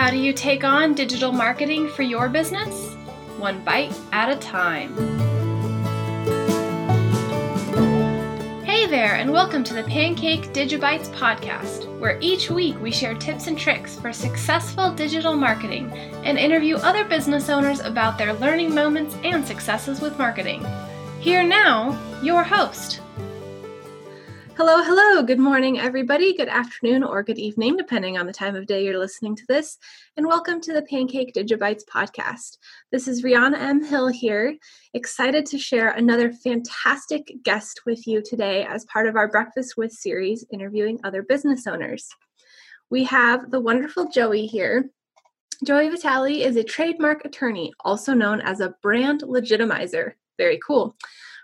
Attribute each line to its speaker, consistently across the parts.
Speaker 1: How do you take on digital marketing for your business? One bite at a time. Hey there, and welcome to the Pancake Digibytes podcast, where each week we share tips and tricks for successful digital marketing and interview other business owners about their learning moments and successes with marketing. Here now, your host, Hello, hello. Good morning, everybody. Good afternoon or good evening, depending on the time of day you're listening to this. And welcome to the Pancake Digibytes podcast. This is Rianna M. Hill here, excited to share another fantastic guest with you today as part of our Breakfast with series interviewing other business owners. We have the wonderful Joey here. Joey Vitale is a trademark attorney, also known as a brand legitimizer. Very cool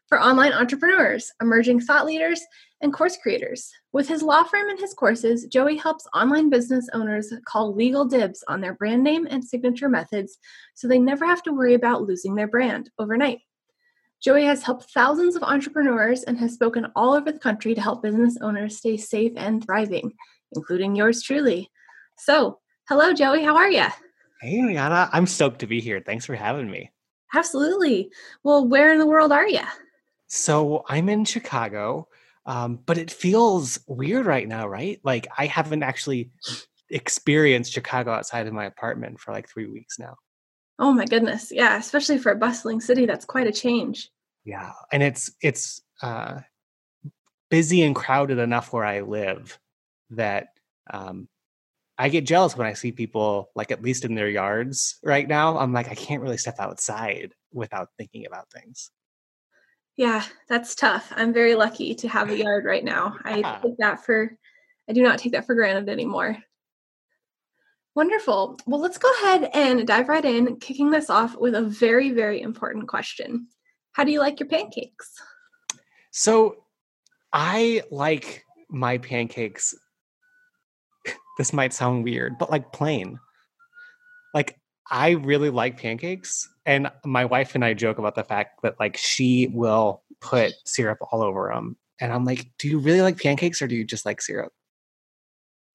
Speaker 1: for online entrepreneurs, emerging thought leaders, and course creators. With his law firm and his courses, Joey helps online business owners call legal dibs on their brand name and signature methods so they never have to worry about losing their brand overnight. Joey has helped thousands of entrepreneurs and has spoken all over the country to help business owners stay safe and thriving, including yours truly. So, hello, Joey. How are you?
Speaker 2: Hey, Rianna. I'm stoked to be here. Thanks for having me.
Speaker 1: Absolutely. Well, where in the world are you?
Speaker 2: So, I'm in Chicago. Um, but it feels weird right now, right? Like I haven't actually experienced Chicago outside of my apartment for like three weeks now.
Speaker 1: Oh my goodness. Yeah, especially for a bustling city, that's quite a change.
Speaker 2: Yeah. And it's it's uh busy and crowded enough where I live that um I get jealous when I see people like at least in their yards right now. I'm like, I can't really step outside without thinking about things.
Speaker 1: Yeah, that's tough. I'm very lucky to have a yard right now. I take that for I do not take that for granted anymore. Wonderful. Well, let's go ahead and dive right in, kicking this off with a very, very important question. How do you like your pancakes?
Speaker 2: So, I like my pancakes. This might sound weird, but like plain. Like, I really like pancakes, and my wife and I joke about the fact that like she will put syrup all over them, and I'm like, "Do you really like pancakes, or do you just like syrup?"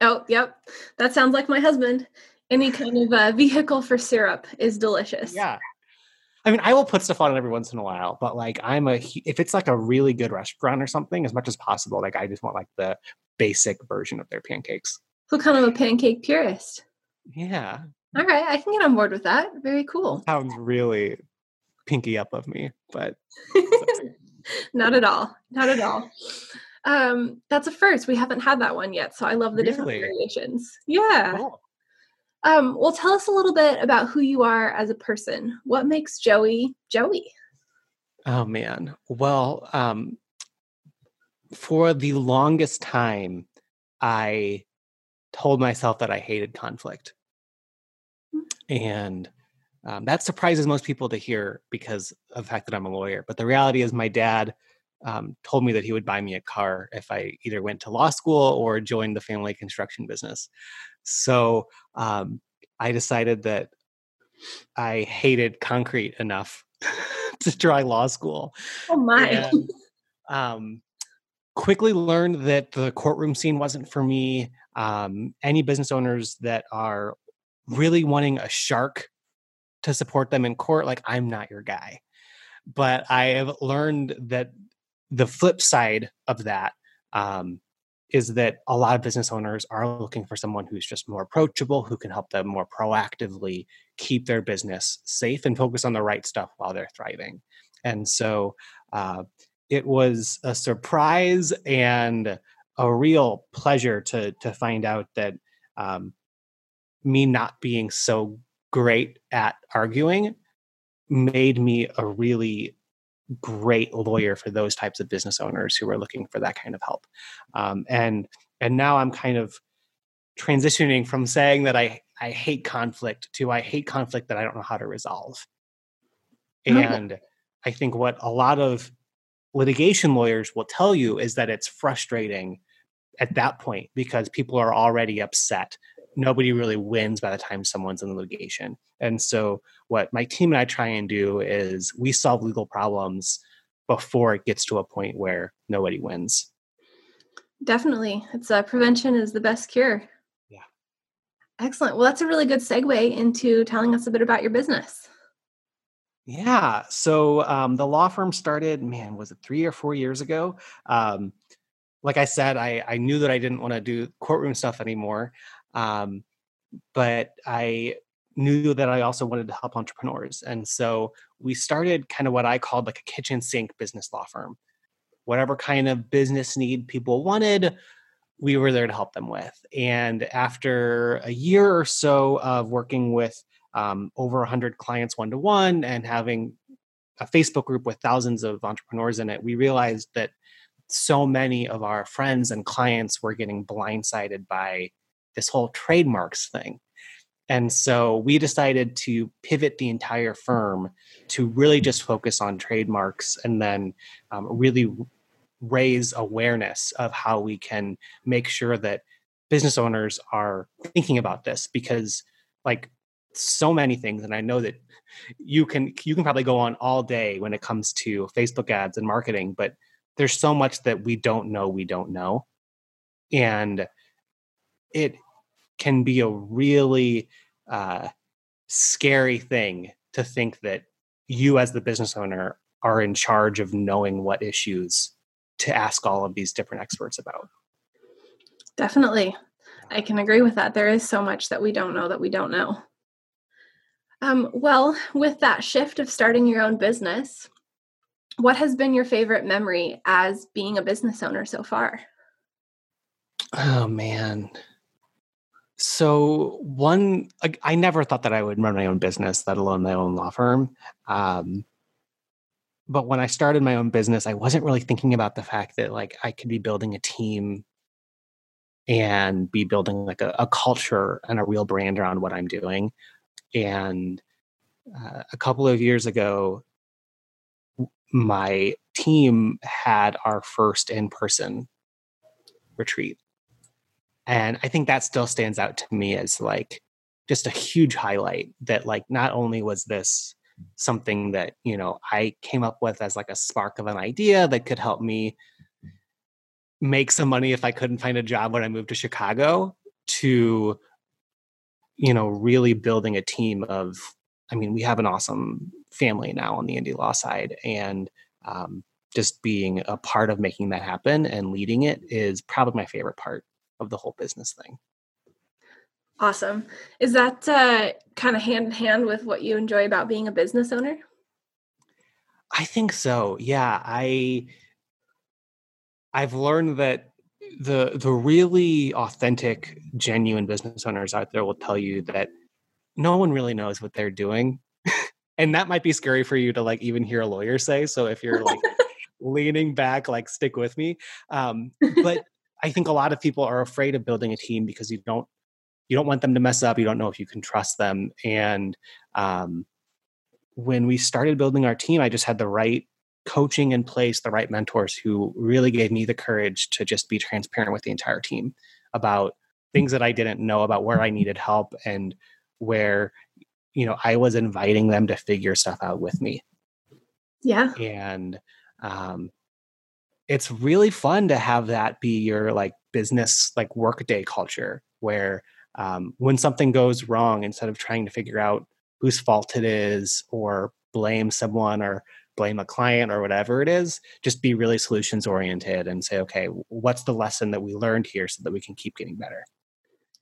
Speaker 1: Oh, yep, that sounds like my husband. Any kind of uh, vehicle for syrup is delicious.
Speaker 2: Yeah, I mean, I will put stuff on it every once in a while, but like I'm a if it's like a really good restaurant or something, as much as possible, like I just want like the basic version of their pancakes.
Speaker 1: So kind of a pancake purist.
Speaker 2: Yeah,
Speaker 1: all right, I can get on board with that. Very cool.
Speaker 2: Sounds really pinky up of me, but
Speaker 1: not at all. Not at all. Um, that's a first. We haven't had that one yet, so I love the really? different variations. Yeah. Cool. Um, well, tell us a little bit about who you are as a person. What makes Joey Joey?
Speaker 2: Oh man. Well, um, for the longest time, I told myself that I hated conflict. And um, that surprises most people to hear because of the fact that I'm a lawyer. But the reality is, my dad um, told me that he would buy me a car if I either went to law school or joined the family construction business. So um, I decided that I hated concrete enough to try law school.
Speaker 1: Oh my. And,
Speaker 2: um, quickly learned that the courtroom scene wasn't for me. Um, any business owners that are really wanting a shark to support them in court, like I'm not your guy. But I have learned that the flip side of that um, is that a lot of business owners are looking for someone who's just more approachable, who can help them more proactively keep their business safe and focus on the right stuff while they're thriving. And so uh, it was a surprise and a real pleasure to to find out that um, me not being so great at arguing made me a really great lawyer for those types of business owners who are looking for that kind of help. Um, and and now i'm kind of transitioning from saying that i i hate conflict to i hate conflict that i don't know how to resolve. And i think what a lot of litigation lawyers will tell you is that it's frustrating at that point because people are already upset nobody really wins by the time someone's in litigation. And so, what my team and I try and do is we solve legal problems before it gets to a point where nobody wins.
Speaker 1: Definitely, it's uh, prevention is the best cure.
Speaker 2: Yeah.
Speaker 1: Excellent. Well, that's a really good segue into telling us a bit about your business.
Speaker 2: Yeah. So um, the law firm started, man, was it three or four years ago? Um, like I said, I, I knew that I didn't want to do courtroom stuff anymore. Um, but I knew that I also wanted to help entrepreneurs. And so we started kind of what I called like a kitchen sink business law firm. Whatever kind of business need people wanted, we were there to help them with. And after a year or so of working with um, over 100 clients one to one and having a Facebook group with thousands of entrepreneurs in it, we realized that so many of our friends and clients were getting blindsided by this whole trademarks thing. And so we decided to pivot the entire firm to really just focus on trademarks and then um, really raise awareness of how we can make sure that business owners are thinking about this because like so many things and i know that you can you can probably go on all day when it comes to facebook ads and marketing but there's so much that we don't know we don't know and it can be a really uh, scary thing to think that you as the business owner are in charge of knowing what issues to ask all of these different experts about.
Speaker 1: Definitely. I can agree with that. There is so much that we don't know that we don't know. Um, well, with that shift of starting your own business, what has been your favorite memory as being a business owner so far?
Speaker 2: Oh, man. So, one, I never thought that I would run my own business, let alone my own law firm. Um, but when I started my own business, I wasn't really thinking about the fact that like I could be building a team and be building like a, a culture and a real brand around what I'm doing. And uh, a couple of years ago, my team had our first in person retreat. And I think that still stands out to me as like just a huge highlight that like not only was this something that you know i came up with as like a spark of an idea that could help me make some money if i couldn't find a job when i moved to chicago to you know really building a team of i mean we have an awesome family now on the indie law side and um, just being a part of making that happen and leading it is probably my favorite part of the whole business thing
Speaker 1: Awesome. Is that uh, kind of hand in hand with what you enjoy about being a business owner?
Speaker 2: I think so. Yeah, I I've learned that the the really authentic, genuine business owners out there will tell you that no one really knows what they're doing. and that might be scary for you to like even hear a lawyer say. So if you're like leaning back, like stick with me. Um, but I think a lot of people are afraid of building a team because you don't you don't want them to mess up. You don't know if you can trust them. And um, when we started building our team, I just had the right coaching in place, the right mentors who really gave me the courage to just be transparent with the entire team about things that I didn't know about where I needed help and where you know I was inviting them to figure stuff out with me.
Speaker 1: Yeah.
Speaker 2: And um it's really fun to have that be your like business like workday culture where um, when something goes wrong, instead of trying to figure out whose fault it is or blame someone or blame a client or whatever it is, just be really solutions oriented and say, okay, what's the lesson that we learned here so that we can keep getting better?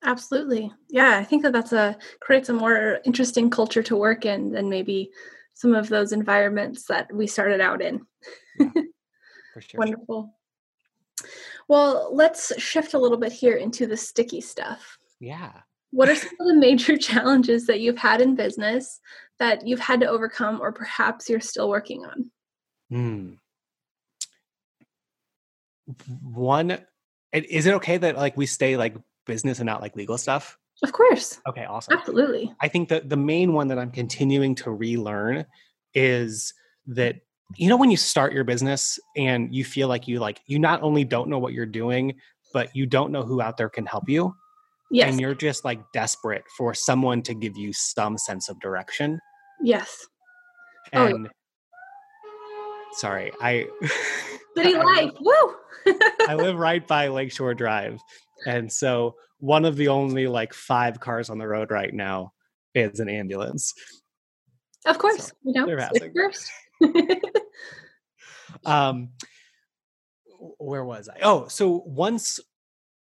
Speaker 1: Absolutely. Yeah, I think that that's a creates a more interesting culture to work in than maybe some of those environments that we started out in. Yeah, for sure. Wonderful. Well, let's shift a little bit here into the sticky stuff.
Speaker 2: Yeah.
Speaker 1: What are some of the major challenges that you've had in business that you've had to overcome or perhaps you're still working on?
Speaker 2: Hmm. One, is it okay that like we stay like business and not like legal stuff?
Speaker 1: Of course.
Speaker 2: Okay, awesome.
Speaker 1: Absolutely.
Speaker 2: I think that the main one that I'm continuing to relearn is that you know when you start your business and you feel like you like you not only don't know what you're doing, but you don't know who out there can help you.
Speaker 1: Yes.
Speaker 2: And you're just like desperate for someone to give you some sense of direction.
Speaker 1: Yes.
Speaker 2: Oh, and oh. sorry, I
Speaker 1: City life. Woo.
Speaker 2: I live right by Lakeshore Drive. And so one of the only like five cars on the road right now is an ambulance.
Speaker 1: Of course, so, you know, first.
Speaker 2: um, where was I? Oh, so once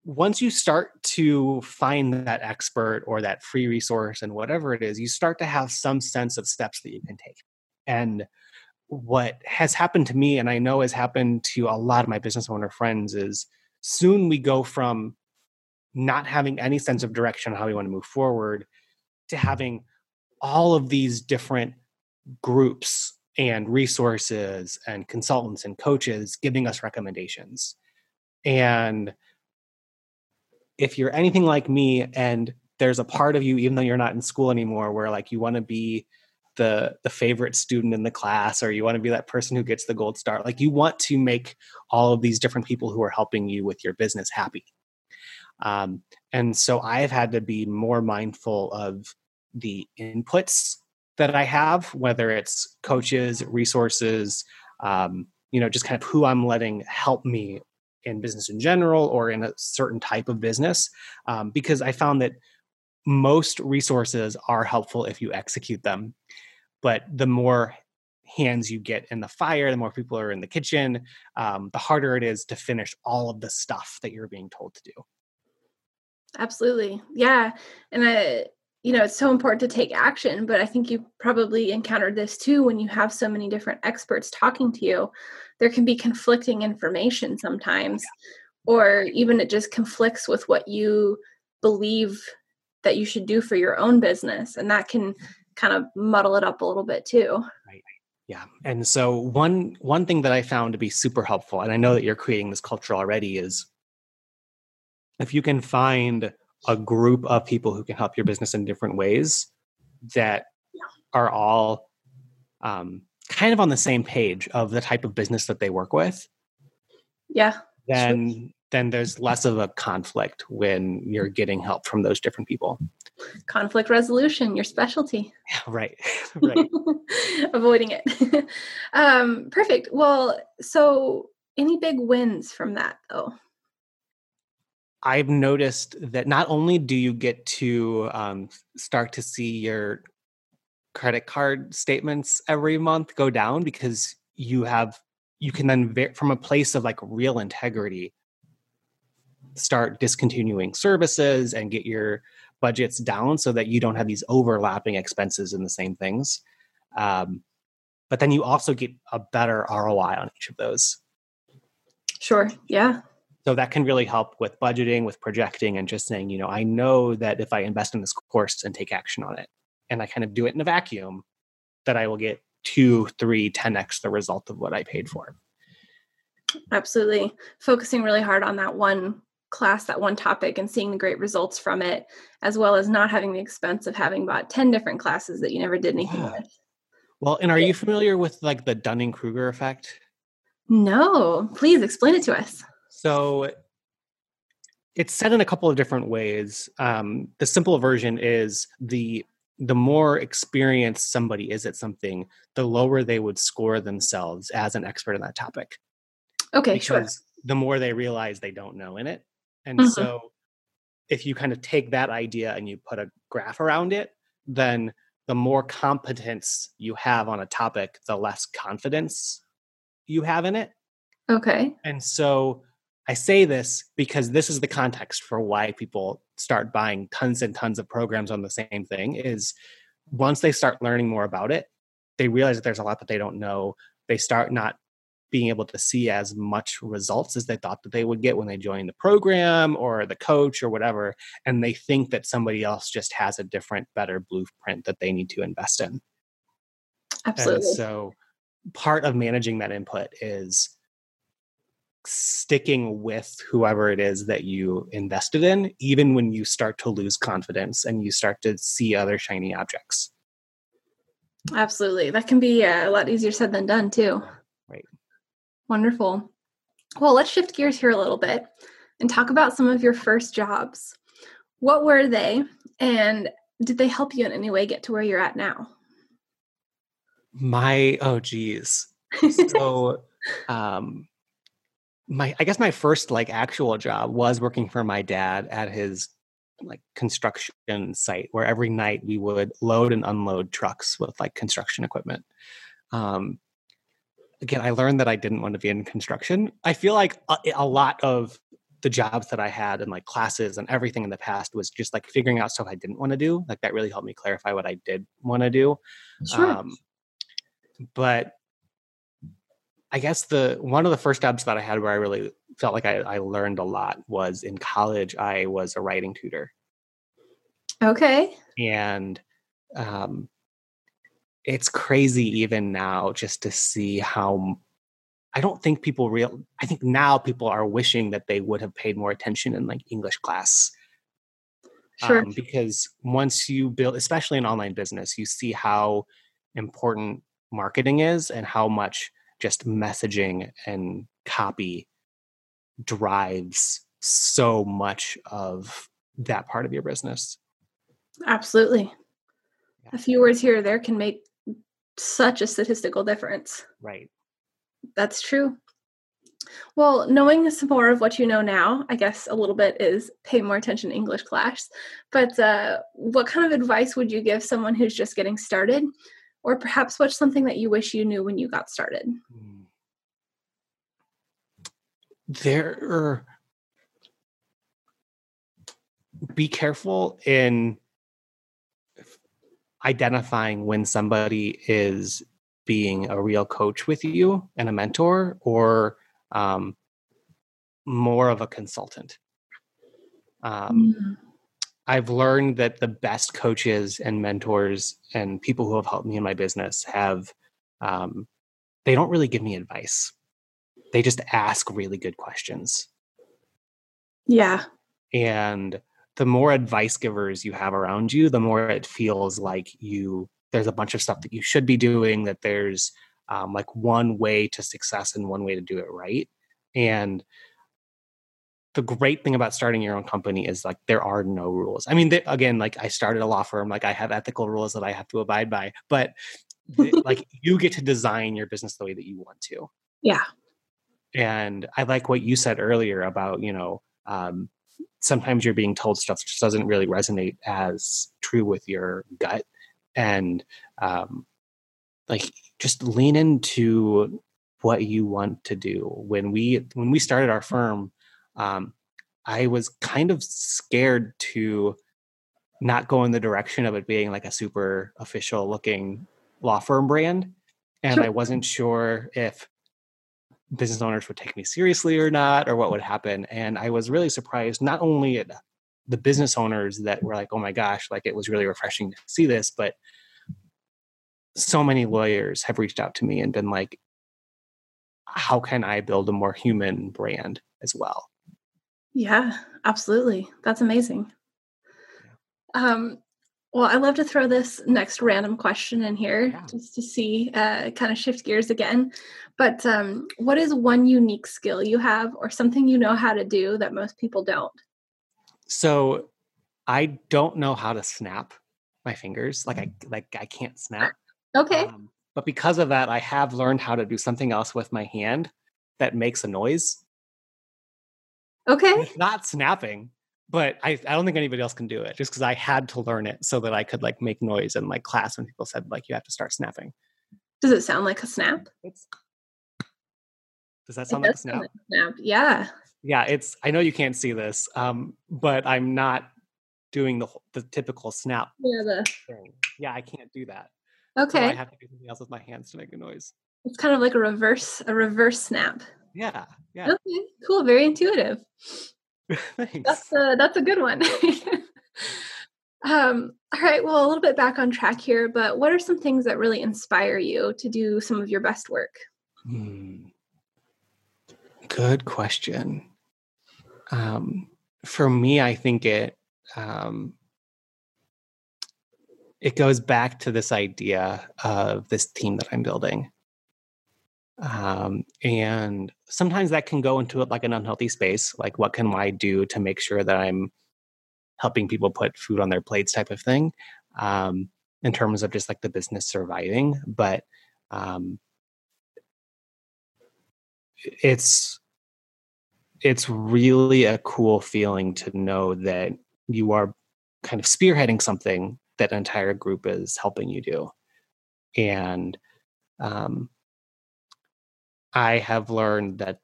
Speaker 2: once you start to find that expert or that free resource and whatever it is, you start to have some sense of steps that you can take. And what has happened to me, and I know has happened to a lot of my business owner friends, is soon we go from not having any sense of direction on how we want to move forward to having all of these different groups and resources and consultants and coaches giving us recommendations. And if you're anything like me and there's a part of you even though you're not in school anymore where like you want to be the the favorite student in the class or you want to be that person who gets the gold star like you want to make all of these different people who are helping you with your business happy um, and so i've had to be more mindful of the inputs that i have whether it's coaches resources um, you know just kind of who i'm letting help me in business in general or in a certain type of business um, because i found that most resources are helpful if you execute them. But the more hands you get in the fire the more people are in the kitchen um, the harder it is to finish all of the stuff that you're being told to do.
Speaker 1: Absolutely. Yeah. And I, you know it's so important to take action but i think you probably encountered this too when you have so many different experts talking to you. There can be conflicting information sometimes or even it just conflicts with what you believe that you should do for your own business and that can mm-hmm. kind of muddle it up a little bit too.
Speaker 2: Right. Yeah. And so one one thing that i found to be super helpful and i know that you're creating this culture already is if you can find a group of people who can help your business in different ways that are all um, kind of on the same page of the type of business that they work with.
Speaker 1: Yeah.
Speaker 2: Then sure. then there's less of a conflict when you're getting help from those different people.
Speaker 1: Conflict resolution your specialty.
Speaker 2: Yeah, right. Right.
Speaker 1: Avoiding it. Um, perfect. Well so any big wins from that though
Speaker 2: I've noticed that not only do you get to um, start to see your credit card statements every month go down because you have you can then from a place of like real integrity start discontinuing services and get your budgets down so that you don't have these overlapping expenses in the same things. Um, but then you also get a better roi on each of those.
Speaker 1: Sure yeah
Speaker 2: so that can really help with budgeting with projecting and just saying you know i know that if i invest in this course and take action on it and i kind of do it in a vacuum that i will get two three 10x the result of what i paid for.
Speaker 1: Absolutely. Focusing really hard on that one class that one topic and seeing the great results from it as well as not having the expense of having bought 10 different classes that you never did anything with.
Speaker 2: Well and are you familiar with like the dunning-kruger effect?
Speaker 1: No. Please explain it to us
Speaker 2: so it's said in a couple of different ways. Um, the simple version is the the more experienced somebody is at something, the lower they would score themselves as an expert in that topic.
Speaker 1: Okay, because sure.
Speaker 2: The more they realize they don't know in it, and mm-hmm. so if you kind of take that idea and you put a graph around it, then the more competence you have on a topic, the less confidence you have in it.
Speaker 1: Okay.
Speaker 2: And so I say this because this is the context for why people start buying tons and tons of programs on the same thing is once they start learning more about it, they realize that there's a lot that they don't know. They start not being able to see as much results as they thought that they would get when they joined the program or the coach or whatever. And they think that somebody else just has a different, better blueprint that they need to invest in.
Speaker 1: Absolutely.
Speaker 2: And so part of managing that input is sticking with whoever it is that you invested in, even when you start to lose confidence and you start to see other shiny objects.
Speaker 1: Absolutely. That can be uh, a lot easier said than done, too.
Speaker 2: Right.
Speaker 1: Wonderful. Well, let's shift gears here a little bit and talk about some of your first jobs. What were they, and did they help you in any way get to where you're at now?
Speaker 2: My, oh, geez. So, um, my I guess my first like actual job was working for my dad at his like construction site where every night we would load and unload trucks with like construction equipment. Um, again, I learned that I didn't want to be in construction. I feel like a, a lot of the jobs that I had and like classes and everything in the past was just like figuring out stuff I didn't want to do. Like that really helped me clarify what I did want to do.
Speaker 1: Sure. Um,
Speaker 2: but I guess the one of the first jobs that I had where I really felt like I, I learned a lot was in college. I was a writing tutor.
Speaker 1: Okay.
Speaker 2: And um, it's crazy even now just to see how I don't think people real I think now people are wishing that they would have paid more attention in like English class.
Speaker 1: Sure.
Speaker 2: Um, because once you build especially in online business, you see how important marketing is and how much just messaging and copy drives so much of that part of your business.
Speaker 1: Absolutely. Yeah. A few words here or there can make such a statistical difference.
Speaker 2: Right.
Speaker 1: That's true. Well, knowing some more of what you know now, I guess a little bit is pay more attention to English class. But uh, what kind of advice would you give someone who's just getting started? Or perhaps what's something that you wish you knew when you got started?
Speaker 2: There are, be careful in identifying when somebody is being a real coach with you and a mentor or um, more of a consultant. Um, mm-hmm. I've learned that the best coaches and mentors and people who have helped me in my business have, um, they don't really give me advice. They just ask really good questions.
Speaker 1: Yeah.
Speaker 2: And the more advice givers you have around you, the more it feels like you there's a bunch of stuff that you should be doing, that there's um, like one way to success and one way to do it right. And the great thing about starting your own company is like there are no rules. I mean, they, again, like I started a law firm, like I have ethical rules that I have to abide by, but like you get to design your business the way that you want to.
Speaker 1: Yeah.
Speaker 2: And I like what you said earlier about, you know, um, sometimes you're being told stuff just doesn't really resonate as true with your gut and um, like just lean into what you want to do when we when we started our firm um, i was kind of scared to not go in the direction of it being like a super official looking law firm brand and sure. i wasn't sure if business owners would take me seriously or not or what would happen and i was really surprised not only at the business owners that were like oh my gosh like it was really refreshing to see this but so many lawyers have reached out to me and been like how can i build a more human brand as well
Speaker 1: yeah absolutely that's amazing um well, I love to throw this next random question in here yeah. just to see, uh, kind of shift gears again. But um, what is one unique skill you have or something you know how to do that most people don't?
Speaker 2: So I don't know how to snap my fingers. Like I like I can't snap.
Speaker 1: Okay. Um,
Speaker 2: but because of that, I have learned how to do something else with my hand that makes a noise.
Speaker 1: Okay.
Speaker 2: It's not snapping, but I, I don't think anybody else can do it just because I had to learn it so that I could like make noise in like class when people said like you have to start snapping.
Speaker 1: Does it sound like a snap?
Speaker 2: It's, does that sound like a snap? Like a
Speaker 1: snap? Yeah.
Speaker 2: Yeah, it's I know you can't see this, um, but I'm not doing the the typical snap.
Speaker 1: Yeah, the...
Speaker 2: thing. Yeah, I can't do that.
Speaker 1: Okay.
Speaker 2: So I have to do something else with my hands to make a noise.
Speaker 1: It's kind of like a reverse a reverse snap.
Speaker 2: Yeah. Yeah.
Speaker 1: Okay. Cool. Very intuitive.
Speaker 2: Thanks.
Speaker 1: That's a that's a good one. um, all right. Well, a little bit back on track here, but what are some things that really inspire you to do some of your best work? Hmm.
Speaker 2: Good question. Um, for me, I think it um, it goes back to this idea of this team that I'm building. Um, and sometimes that can go into it like an unhealthy space. Like, what can I do to make sure that I'm helping people put food on their plates, type of thing, um, in terms of just like the business surviving. But um, it's it's really a cool feeling to know that you are kind of spearheading something that an entire group is helping you do. And um, I have learned that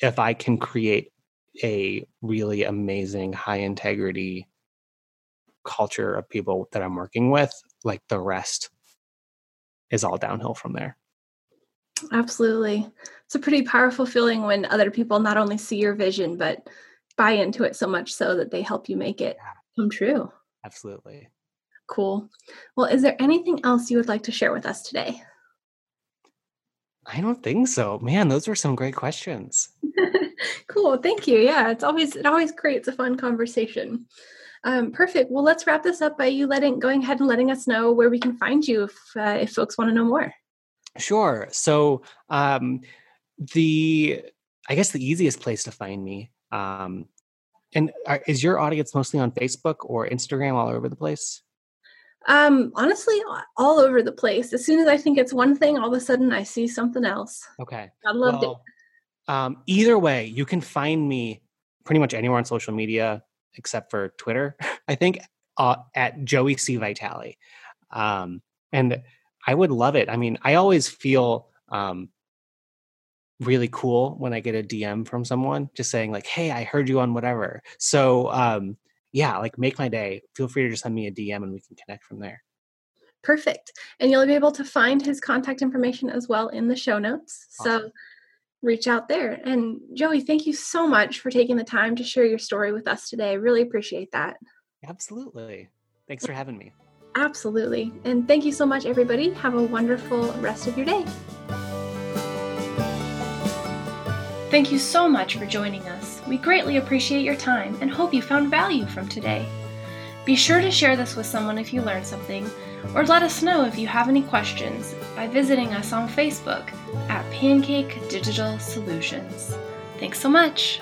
Speaker 2: if I can create a really amazing, high integrity culture of people that I'm working with, like the rest is all downhill from there.
Speaker 1: Absolutely. It's a pretty powerful feeling when other people not only see your vision, but buy into it so much so that they help you make it come true.
Speaker 2: Absolutely.
Speaker 1: Cool. Well, is there anything else you would like to share with us today?
Speaker 2: I don't think so. Man, those were some great questions.
Speaker 1: cool. Thank you. Yeah, it's always it always creates a fun conversation. Um, perfect. Well, let's wrap this up by you letting going ahead and letting us know where we can find you if uh, if folks want to know more.
Speaker 2: Sure. So um, the I guess the easiest place to find me. Um, and are, is your audience mostly on Facebook or Instagram, all over the place?
Speaker 1: Um, honestly, all over the place. As soon as I think it's one thing, all of a sudden I see something else.
Speaker 2: Okay.
Speaker 1: I loved well,
Speaker 2: it. Um, either way, you can find me pretty much anywhere on social media except for Twitter, I think, uh, at Joey C. Vitale. Um, and I would love it. I mean, I always feel um, really cool when I get a DM from someone just saying, like, hey, I heard you on whatever. So, um, yeah, like make my day. Feel free to just send me a DM and we can connect from there.
Speaker 1: Perfect. And you'll be able to find his contact information as well in the show notes. Awesome. So reach out there. And Joey, thank you so much for taking the time to share your story with us today. I really appreciate that.
Speaker 2: Absolutely. Thanks for having me.
Speaker 1: Absolutely. And thank you so much, everybody. Have a wonderful rest of your day. Thank you so much for joining us. We greatly appreciate your time and hope you found value from today. Be sure to share this with someone if you learned something, or let us know if you have any questions by visiting us on Facebook at Pancake Digital Solutions. Thanks so much!